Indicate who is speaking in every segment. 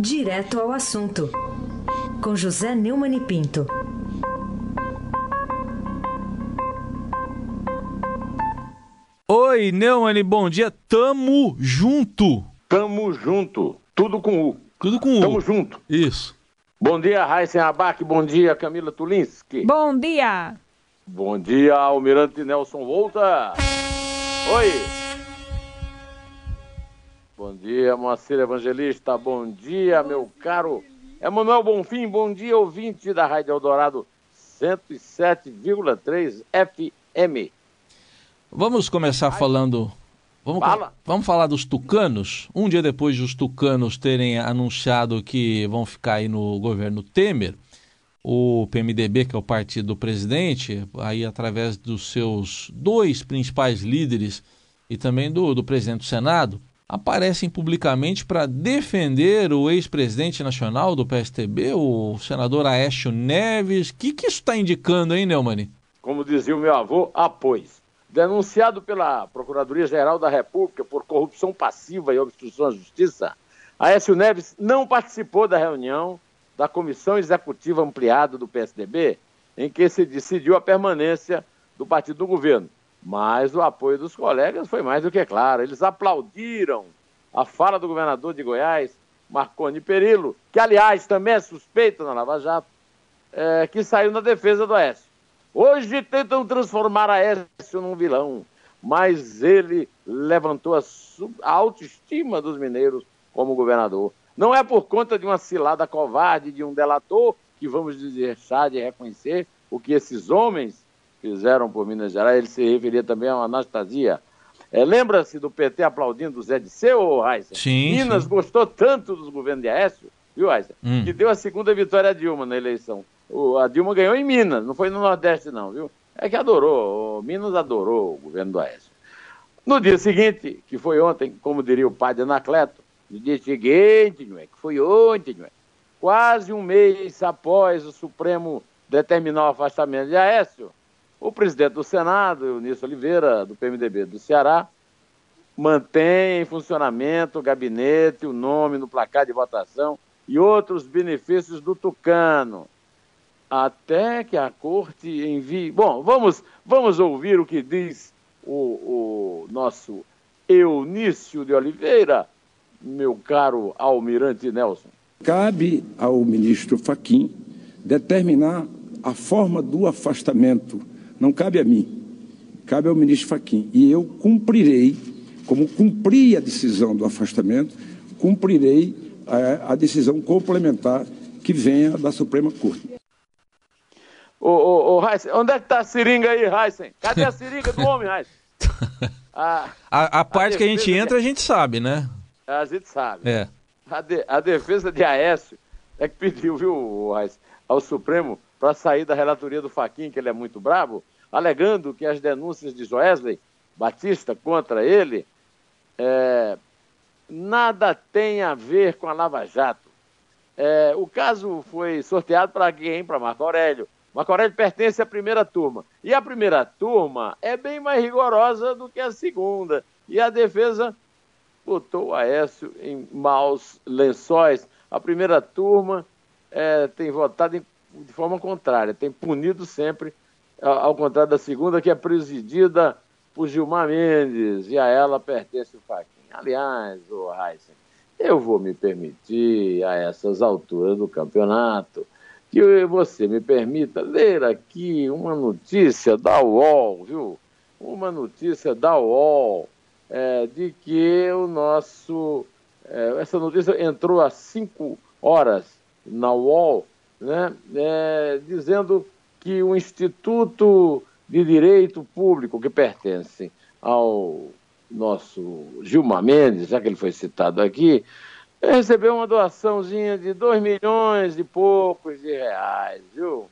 Speaker 1: Direto ao assunto, com José Neumann e Pinto.
Speaker 2: Oi, Neumann, bom dia. Tamo junto.
Speaker 3: Tamo junto. Tudo com U.
Speaker 2: Tudo com U.
Speaker 3: Tamo junto.
Speaker 2: Isso.
Speaker 3: Bom dia, Raíssen Abac. Bom dia, Camila Tulinski.
Speaker 4: Bom dia.
Speaker 3: Bom dia, Almirante Nelson Volta. Oi. Bom dia, Moacir Evangelista. Bom dia, meu caro Emanuel Bonfim. Bom dia, ouvinte da Rádio Eldorado 107,3 FM.
Speaker 2: Vamos começar falando. Vamos,
Speaker 3: Fala.
Speaker 2: vamos falar dos tucanos. Um dia depois dos tucanos terem anunciado que vão ficar aí no governo Temer, o PMDB, que é o partido do presidente, aí através dos seus dois principais líderes e também do, do presidente do Senado, aparecem publicamente para defender o ex-presidente nacional do PSTB, o senador Aécio Neves. O que, que isso está indicando, hein, Neumann?
Speaker 3: Como dizia o meu avô, após. Denunciado pela Procuradoria-Geral da República por corrupção passiva e obstrução à justiça, Aécio Neves não participou da reunião da Comissão Executiva Ampliada do PSDB, em que se decidiu a permanência do partido no governo. Mas o apoio dos colegas foi mais do que claro. Eles aplaudiram a fala do governador de Goiás, Marconi Perillo, que, aliás, também é suspeito na Lava Jato, é, que saiu na defesa do Aécio. Hoje tentam transformar Aécio num vilão, mas ele levantou a, a autoestima dos mineiros como governador. Não é por conta de uma cilada covarde de um delator que vamos deixar de reconhecer o que esses homens fizeram por Minas Gerais. Ele se referia também a uma Anastasia. É, Lembra-se do PT aplaudindo o Zé de Seu, Raíssa?
Speaker 2: Sim,
Speaker 3: Minas
Speaker 2: sim.
Speaker 3: gostou tanto dos governos de Aécio, viu, Raíssa?
Speaker 2: Hum.
Speaker 3: Que deu a segunda vitória a Dilma na eleição. O, a Dilma ganhou em Minas, não foi no Nordeste, não, viu? É que adorou, Minas adorou o governo do Aécio. No dia seguinte, que foi ontem, como diria o padre Anacleto, no dia seguinte, é, que foi ontem, é, quase um mês após o Supremo determinar o afastamento de Aécio, o presidente do Senado, Eunício Oliveira, do PMDB do Ceará, mantém em funcionamento o gabinete, o nome no placar de votação e outros benefícios do Tucano, até que a corte envie. Bom, vamos, vamos ouvir o que diz o, o nosso Eunício de Oliveira, meu caro Almirante Nelson.
Speaker 5: Cabe ao ministro Faquim determinar a forma do afastamento. Não cabe a mim, cabe ao ministro Faquim. E eu cumprirei, como cumpri a decisão do afastamento, cumprirei a, a decisão complementar que venha da Suprema Corte.
Speaker 3: Ô, ô, ô, Heisen, onde é que tá a seringa aí, Heisen? Cadê a seringa do homem, Heisen? A,
Speaker 2: A, a parte que a gente entra, a gente sabe, né?
Speaker 3: a gente sabe.
Speaker 2: É.
Speaker 3: A, de- a defesa de Aécio é que pediu, viu, Reis, ao Supremo para sair da relatoria do Faquin, que ele é muito bravo, alegando que as denúncias de Joesley Batista contra ele é, nada tem a ver com a Lava Jato. É, o caso foi sorteado para quem? Para Marco Aurélio. Marco Aurélio pertence à primeira turma. E a primeira turma é bem mais rigorosa do que a segunda. E a defesa botou o Aécio em maus lençóis. A primeira turma eh, tem votado em- de forma contrária, tem punido sempre, ao contrário da segunda, que é presidida por Gilmar Mendes, e a ela pertence o Faquin. Aliás, o Heisen, eu vou me permitir, a essas alturas do campeonato, que você me permita ler aqui uma notícia da UOL, viu? Uma notícia da UOL é, de que o nosso. é, essa notícia entrou às 5 horas na UOL, né, é, dizendo que o Instituto de Direito Público, que pertence ao nosso Gilmar Mendes, já que ele foi citado aqui, recebeu uma doaçãozinha de 2 milhões e poucos de reais, viu?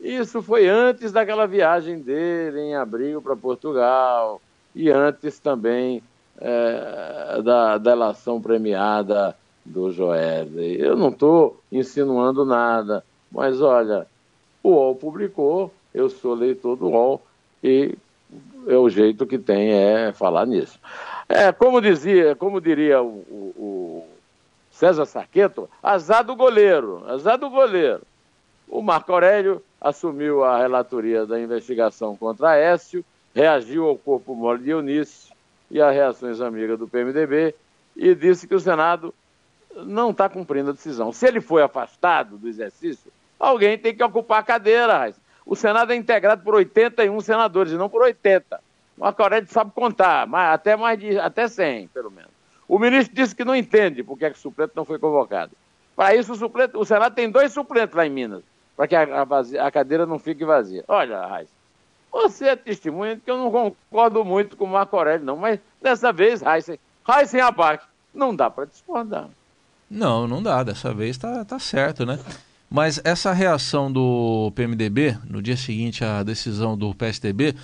Speaker 3: Isso foi antes daquela viagem dele em abril para Portugal e antes também eh, da delação premiada do Joesley. Eu não estou insinuando nada, mas olha, o UOL publicou, eu sou leitor do UOL e é o jeito que tem é falar nisso. É, como dizia, como diria o, o- o César Sarqueto, azar do goleiro, azar do goleiro. O Marco Aurélio assumiu a relatoria da investigação contra Écio, reagiu ao corpo mole de Eunice e às reações amigas do PMDB e disse que o Senado não está cumprindo a decisão. Se ele foi afastado do exercício, alguém tem que ocupar a cadeira, O Senado é integrado por 81 senadores não por 80. O Marco Aurélio sabe contar, mas até mais de até 100, pelo menos. O ministro disse que não entende por que, é que o suplente não foi convocado. Para isso, o, suplente, o Senado tem dois suplentes lá em Minas, para que a, a, a, cadeira não fique vazia. Olha, Raiz, você é testemunha de que eu não concordo muito com o Marco Aurélio, não, mas dessa vez, Raiz, Raiz sem abaque, não dá para discordar.
Speaker 2: Não, não dá. Dessa vez tá, tá certo, né? Mas essa reação do PMDB, no dia seguinte à decisão do PSDB,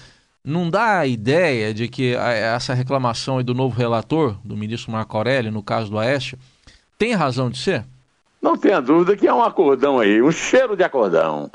Speaker 2: não dá a ideia de que essa reclamação do novo relator, do ministro Marco Aurélio, no caso do Aécio, tem razão de ser?
Speaker 3: Não tenha dúvida que é um acordão aí, um cheiro de acordão.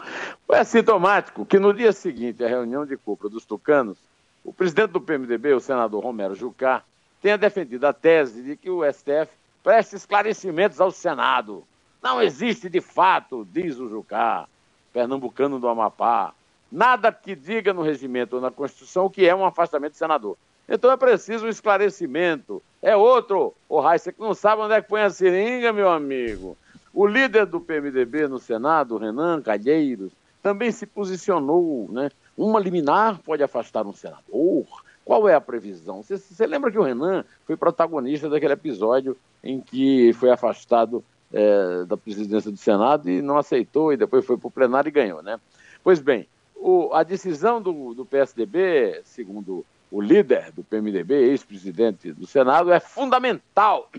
Speaker 3: É sintomático que no dia seguinte à reunião de cúpula dos tucanos, o presidente do PMDB, o senador Romero Jucá, tenha defendido a tese de que o STF preste esclarecimentos ao Senado. Não existe de fato, diz o Jucá, pernambucano do Amapá, nada que diga no regimento ou na Constituição que é um afastamento de senador. Então é preciso um esclarecimento. É outro, o oh, você que não sabe onde é que põe a seringa, meu amigo. O líder do PMDB no Senado, Renan Calheiros, também se posicionou, né? Uma liminar pode afastar um senador. Qual é a previsão? Você, você lembra que o Renan foi protagonista daquele episódio em que foi afastado é, da presidência do Senado e não aceitou, e depois foi para o plenário e ganhou, né? Pois bem, o, a decisão do, do PSDB, segundo o líder do PMDB, ex-presidente do Senado, é fundamental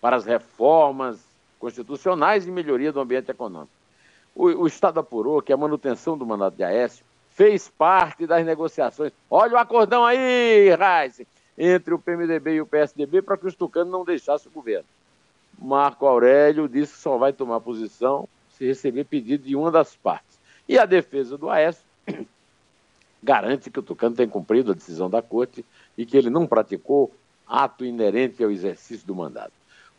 Speaker 3: para as reformas constitucionais e melhoria do ambiente econômico. O, o Estado apurou que a manutenção do mandato de Aécio fez parte das negociações. Olha o acordão aí, Reis, entre o PMDB e o PSDB para que os tucanos não deixassem o governo. Marco Aurélio disse que só vai tomar posição se receber pedido de uma das partes. E a defesa do Aécio garante que o Tucano tem cumprido a decisão da Corte e que ele não praticou ato inerente ao exercício do mandato.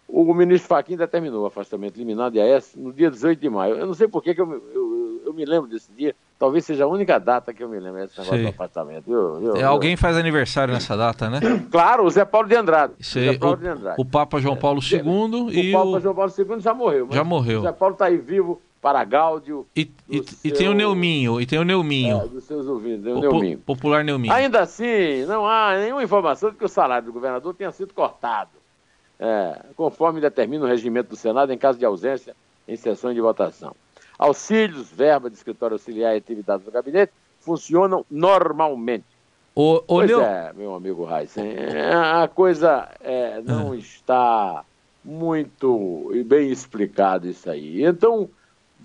Speaker 3: O ministro Fachin determinou o afastamento liminar de Aécio no dia 18 de maio. Eu não sei por que, que eu, eu, eu, me lembro desse dia. Talvez seja a única data que eu me lembro desse negócio Sei. do afastamento. Eu,
Speaker 2: é, alguém faz aniversário nessa data, né?
Speaker 3: Claro, o Zé Paulo de Andrade.
Speaker 2: Sei. O, Paulo de Andrade. o Papa João Paulo II
Speaker 3: é. e o Papa João Paulo II já morreu.
Speaker 2: Já morreu.
Speaker 3: O Zé Paulo está aí vivo para Gáudio.
Speaker 2: E, e, seu... e, tem o Neuminho, e tem o Neuminho.
Speaker 3: É, dos seus ouvintes, o, o Neuminho.
Speaker 2: Popular Neuminho.
Speaker 3: Ainda assim, não há nenhuma informação de que o salário do governador tenha sido cortado é, conforme determina o regimento do Senado em caso de ausência em sessões de votação. Auxílios, verba de escritório auxiliar e atividades do gabinete funcionam normalmente.
Speaker 2: O, o
Speaker 3: pois Leo... é, meu amigo Reis, a coisa é, não ah. está muito bem explicado isso aí. Então,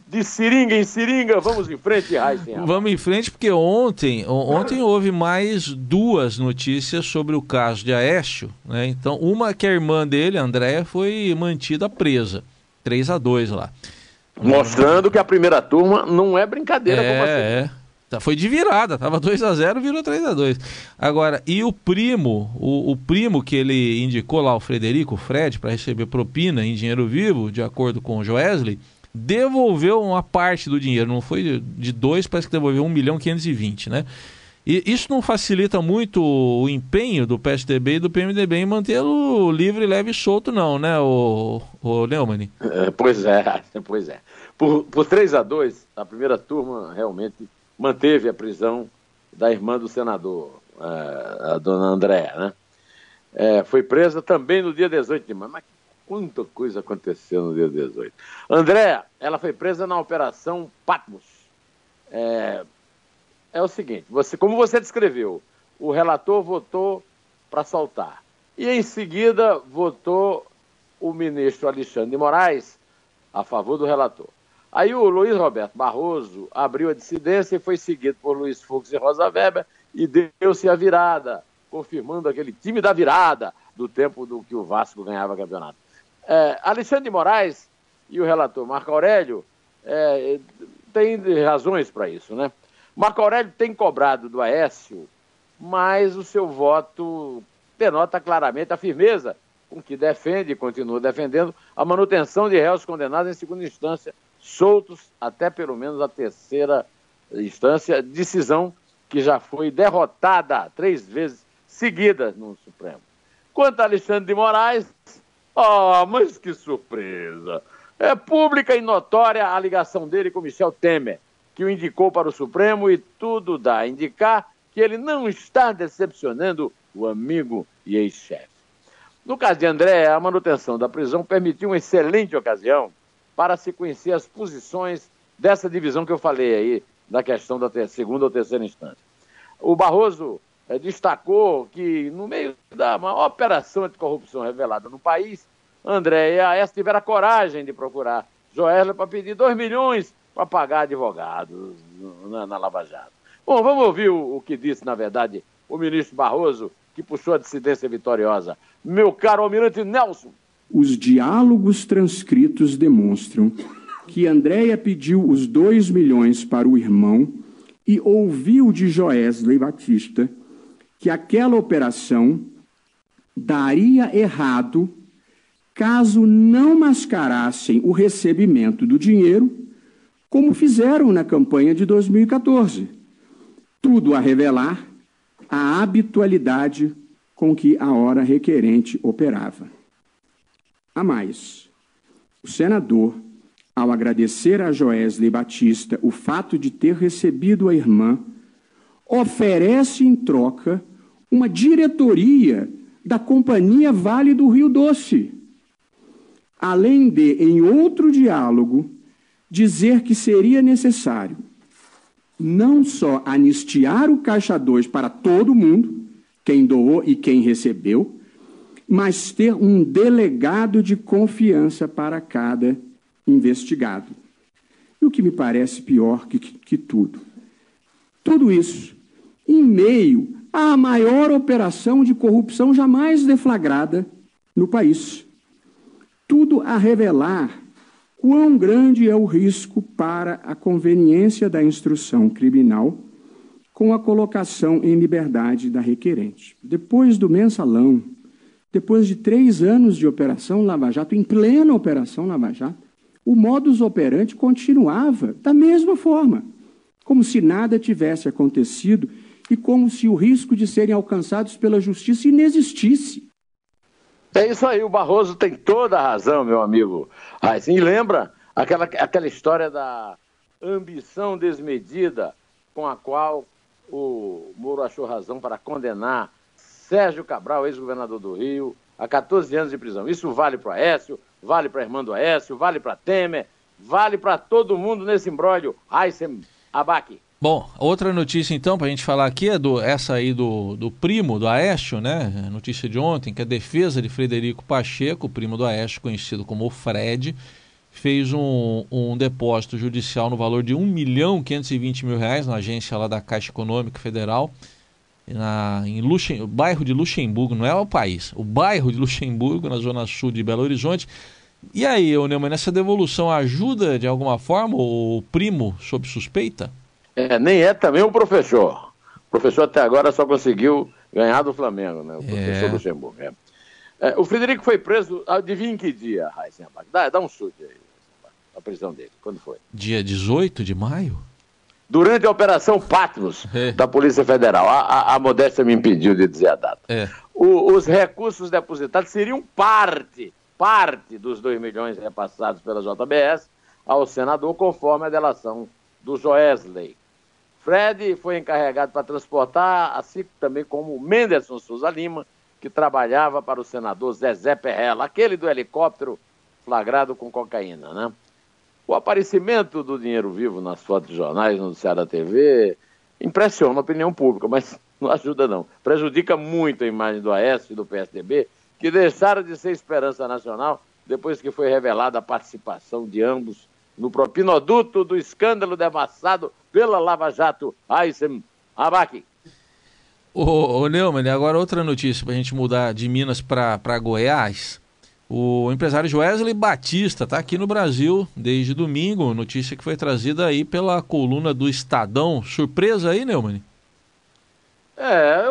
Speaker 3: de seringa em seringa, vamos em frente, Heisen.
Speaker 2: Vamos em frente, porque ontem, ontem houve mais duas notícias sobre o caso de Aécio. Né? Então, uma que a irmã dele, Andréia, foi mantida presa. 3 a 2 lá.
Speaker 3: Mostrando que a primeira turma não é brincadeira
Speaker 2: é, como assim. É. Tá, foi de virada, tava 2 a 0 virou 3 a 2 Agora, e o primo, o, o primo que ele indicou lá, o Frederico, o Fred, para receber propina em dinheiro vivo, de acordo com o Joesley, devolveu uma parte do dinheiro, não foi de dois, parece que devolveu 1 milhão 520, né? E isso não facilita muito o empenho do PSDB e do PMDB em mantê-lo livre, leve e solto, não, né, o, o Neumann?
Speaker 3: É, pois é, pois é. Por, por 3 a 2 a primeira turma realmente manteve a prisão da irmã do senador, é, a dona Andréa, né? É, foi presa também no dia 18 de maio. Mas Quanta coisa aconteceu no dia 18. André, ela foi presa na Operação Patmos. É, é o seguinte, você, como você descreveu, o relator votou para soltar. E em seguida votou o ministro Alexandre de Moraes a favor do relator. Aí o Luiz Roberto Barroso abriu a dissidência e foi seguido por Luiz Fux e Rosa Weber e deu-se a virada, confirmando aquele time da virada do tempo do que o Vasco ganhava campeonato. É, Alexandre de Moraes e o relator Marco Aurélio é, têm razões para isso, né? Marco Aurélio tem cobrado do Aécio, mas o seu voto denota claramente a firmeza com que defende e continua defendendo a manutenção de réus condenados em segunda instância, soltos até pelo menos a terceira instância, decisão que já foi derrotada três vezes seguidas no Supremo. Quanto a Alexandre de Moraes, oh, mas que surpresa! É pública e notória a ligação dele com Michel Temer, que o indicou para o Supremo e tudo dá a indicar que ele não está decepcionando o amigo e ex-chefe. No caso de André, a manutenção da prisão permitiu uma excelente ocasião para se conhecer as posições dessa divisão que eu falei aí, da questão da segunda ou terceira instância. O Barroso eh, destacou que, no meio da maior operação anticorrupção revelada no país, André e a AES tiveram a coragem de procurar Joel para pedir 2 milhões para pagar advogados na, na, Lava Jato. Bom, vamos ouvir o, o que disse, na verdade, o ministro Barroso, que puxou a dissidência vitoriosa. Meu caro almirante Nelson.
Speaker 4: Os diálogos transcritos demonstram que Andréia pediu os dois milhões para o irmão e ouviu de Joesley Batista que aquela operação daria errado caso não mascarassem o recebimento do dinheiro, como fizeram na campanha de 2014. Tudo a revelar a habitualidade com que a hora requerente operava. A mais, o senador, ao agradecer a Joesley Batista o fato de ter recebido a irmã, oferece em troca uma diretoria da Companhia Vale do Rio Doce. Além de, em outro diálogo, dizer que seria necessário não só anistiar o Caixa 2 para todo mundo, quem doou e quem recebeu, mas ter um delegado de confiança para cada investigado. E o que me parece pior que, que tudo, tudo isso em meio à maior operação de corrupção jamais deflagrada no país. Tudo a revelar quão grande é o risco para a conveniência da instrução criminal com a colocação em liberdade da requerente. Depois do mensalão, depois de três anos de Operação Lava Jato, em plena Operação Lava Jato, o modus operandi continuava da mesma forma, como se nada tivesse acontecido e como se o risco de serem alcançados pela justiça inexistisse.
Speaker 3: É isso aí, o Barroso tem toda a razão, meu amigo. Assim, lembra aquela, aquela história da ambição desmedida com a qual o Moro achou razão para condenar Sérgio Cabral, ex-governador do Rio, a 14 anos de prisão. Isso vale para Aécio, vale para a irmã do Aécio, vale para Temer, vale para todo mundo nesse imbróglio. Aysen Abac.
Speaker 2: Bom, outra notícia então para a gente falar aqui é do, essa aí do, do primo do Aécio, né? Notícia de ontem, que a defesa de Frederico Pacheco, primo do Aécio, conhecido como o Fred, fez um, um depósito judicial no valor de 1 milhão 520 mil reais na agência lá da Caixa Econômica Federal, na, em Luxem, bairro de Luxemburgo, não é o país, o bairro de Luxemburgo, na zona sul de Belo Horizonte. E aí, Neumann, essa devolução ajuda de alguma forma o primo sob suspeita?
Speaker 3: É, nem é também o professor. O professor até agora só conseguiu ganhar do Flamengo, né? O professor é. Luxemburgo. É. É, o Frederico foi preso, adivinha em que dia, Heisenberg? Dá, dá um chute aí a prisão dele? Quando foi?
Speaker 2: Dia 18 de maio?
Speaker 3: Durante a Operação Patmos é. da Polícia Federal. A, a, a, modéstia me impediu de dizer a data. É. O, os recursos depositados seriam parte, parte dos 2 milhões repassados pela JBS ao senador, conforme a delação do Joesley. Fred foi encarregado para transportar, assim também como Menderson Souza Lima, que trabalhava para o senador Zezé Perrella, aquele do helicóptero flagrado com cocaína, né? O aparecimento do dinheiro vivo nas fotos de jornais, no Ceará TV, impressiona a opinião pública, mas não ajuda não. Prejudica muito a imagem do Aécio e do PSDB, que deixaram de ser esperança nacional depois que foi revelada a participação de ambos no propinoduto do escândalo devassado pela Lava Jato Aysen Abac.
Speaker 2: Ô, ô Neumann, agora outra notícia para a gente mudar de Minas para Goiás. O empresário Joesley Batista está aqui no Brasil desde domingo, notícia que foi trazida aí pela coluna do Estadão. Surpresa aí, Neumann?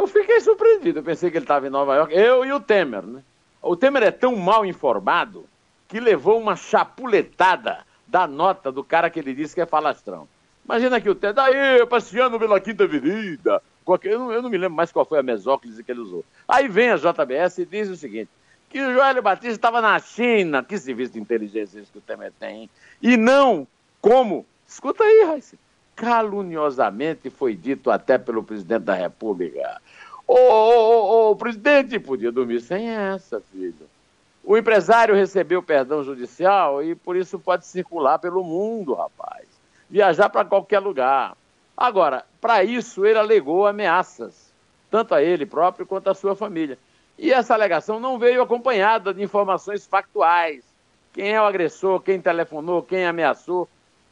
Speaker 3: Fiquei surpreendido. Eu pensei que ele estava em Nova York. Eu e o Temer, né? O Temer é tão mal informado que levou uma chapuletada da nota do cara que ele disse que é falastrão. Imagina que o Temer, daí, passeando pela Quinta Avenida, eu não, eu não me lembro mais qual foi a mesóclise que ele usou. Aí vem a JBS e diz o seguinte, que o Joélio Batista estava na China, que serviço de inteligência que o Temer tem, e não como, escuta aí, Raíssa, caluniosamente foi dito até pelo presidente da República. Ô, ô, ô, presidente, podia dormir sem essa, filho. O empresário recebeu perdão judicial e por isso pode circular pelo mundo, rapaz. Viajar para qualquer lugar. Agora, para isso ele alegou ameaças, tanto a ele próprio quanto à sua família. E essa alegação não veio acompanhada de informações factuais. Quem é o agressor, quem telefonou, quem ameaçou.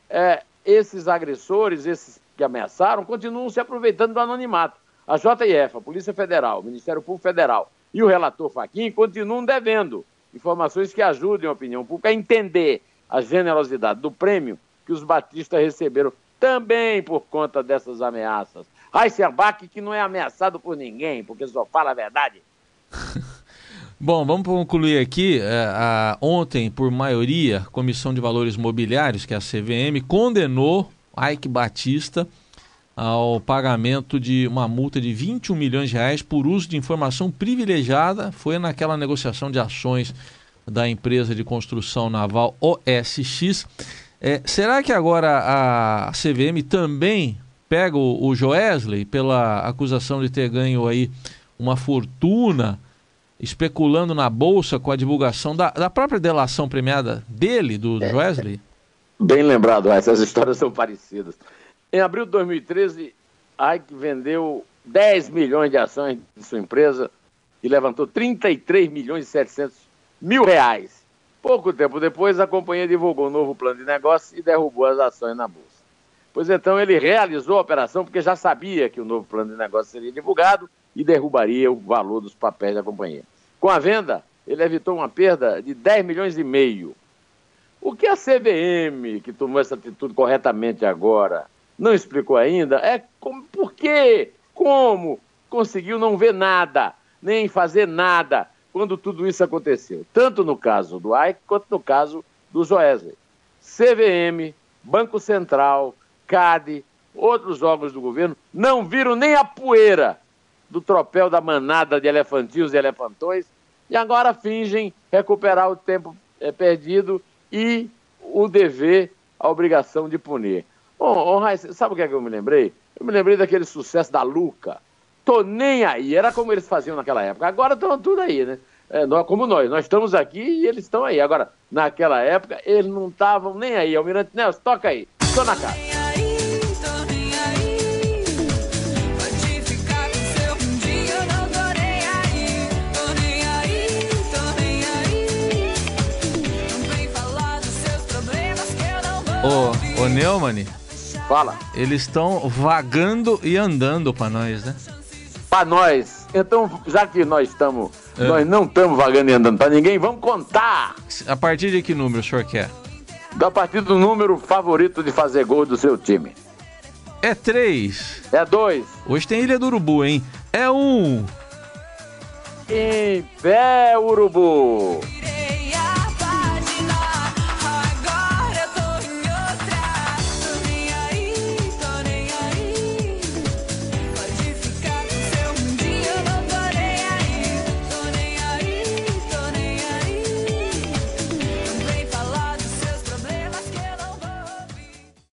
Speaker 3: É, esses agressores, esses que ameaçaram, continuam se aproveitando do anonimato. A JF, a Polícia Federal, o Ministério Público Federal e o relator Faquim continuam devendo informações que ajudem a opinião pública a entender a generosidade do prêmio que os batistas receberam também por conta dessas ameaças. Heisenbach que não é ameaçado por ninguém, porque só fala a verdade.
Speaker 2: Bom, vamos concluir aqui. É, a, ontem, por maioria, a Comissão de Valores Mobiliários, que é a CVM, condenou Ike Batista ao pagamento de uma multa de 21 milhões de reais por uso de informação privilegiada. Foi naquela negociação de ações da empresa de construção naval OSX. É, será que agora a CVM também pega o, o Joesley pela acusação de ter ganho aí uma fortuna especulando na bolsa com a divulgação da, da própria delação premiada dele, do é, Wesley?
Speaker 3: Bem lembrado, essas histórias são parecidas. Em abril de 2013, Ike vendeu 10 milhões de ações de sua empresa e levantou 33 milhões e 700 mil reais. Pouco tempo depois, a companhia divulgou um novo plano de negócio e derrubou as ações na bolsa. Pois então, ele realizou a operação porque já sabia que o novo plano de negócio seria divulgado e derrubaria o valor dos papéis da companhia. Com a venda, ele evitou uma perda de 10 milhões e meio. O que a CVM, que tomou essa atitude corretamente agora, não explicou ainda é como, por quê, como conseguiu não ver nada, nem fazer nada quando tudo isso aconteceu. Tanto no caso do Ike quanto no caso do Joesley. CVM, Banco Central, CAD, outros órgãos do governo não viram nem a poeira do tropel da manada de elefantinhos e elefantões e agora fingem recuperar o tempo é, perdido e o dever, a obrigação de punir. Bom, oh, oh, sabe o que é que eu me lembrei? Eu me lembrei daquele sucesso da Luca. Tô nem aí, era como eles faziam naquela época. Agora estão tudo aí, né? É, nós, como nós, nós estamos aqui e eles estão aí. Agora, naquela época, eles não estavam nem aí. Almirante Nelson, toca aí, tô na casa.
Speaker 2: Ô, ô Neumann.
Speaker 3: Fala.
Speaker 2: Eles estão vagando e andando para nós, né?
Speaker 3: Para nós. Então, já que nós estamos. É. Nós não estamos vagando e andando para ninguém, vamos contar.
Speaker 2: A partir de que número o senhor quer?
Speaker 3: A partir do número favorito de fazer gol do seu time.
Speaker 2: É três.
Speaker 3: É dois.
Speaker 2: Hoje tem Ilha do Urubu, hein? É um.
Speaker 3: Em pé, Urubu.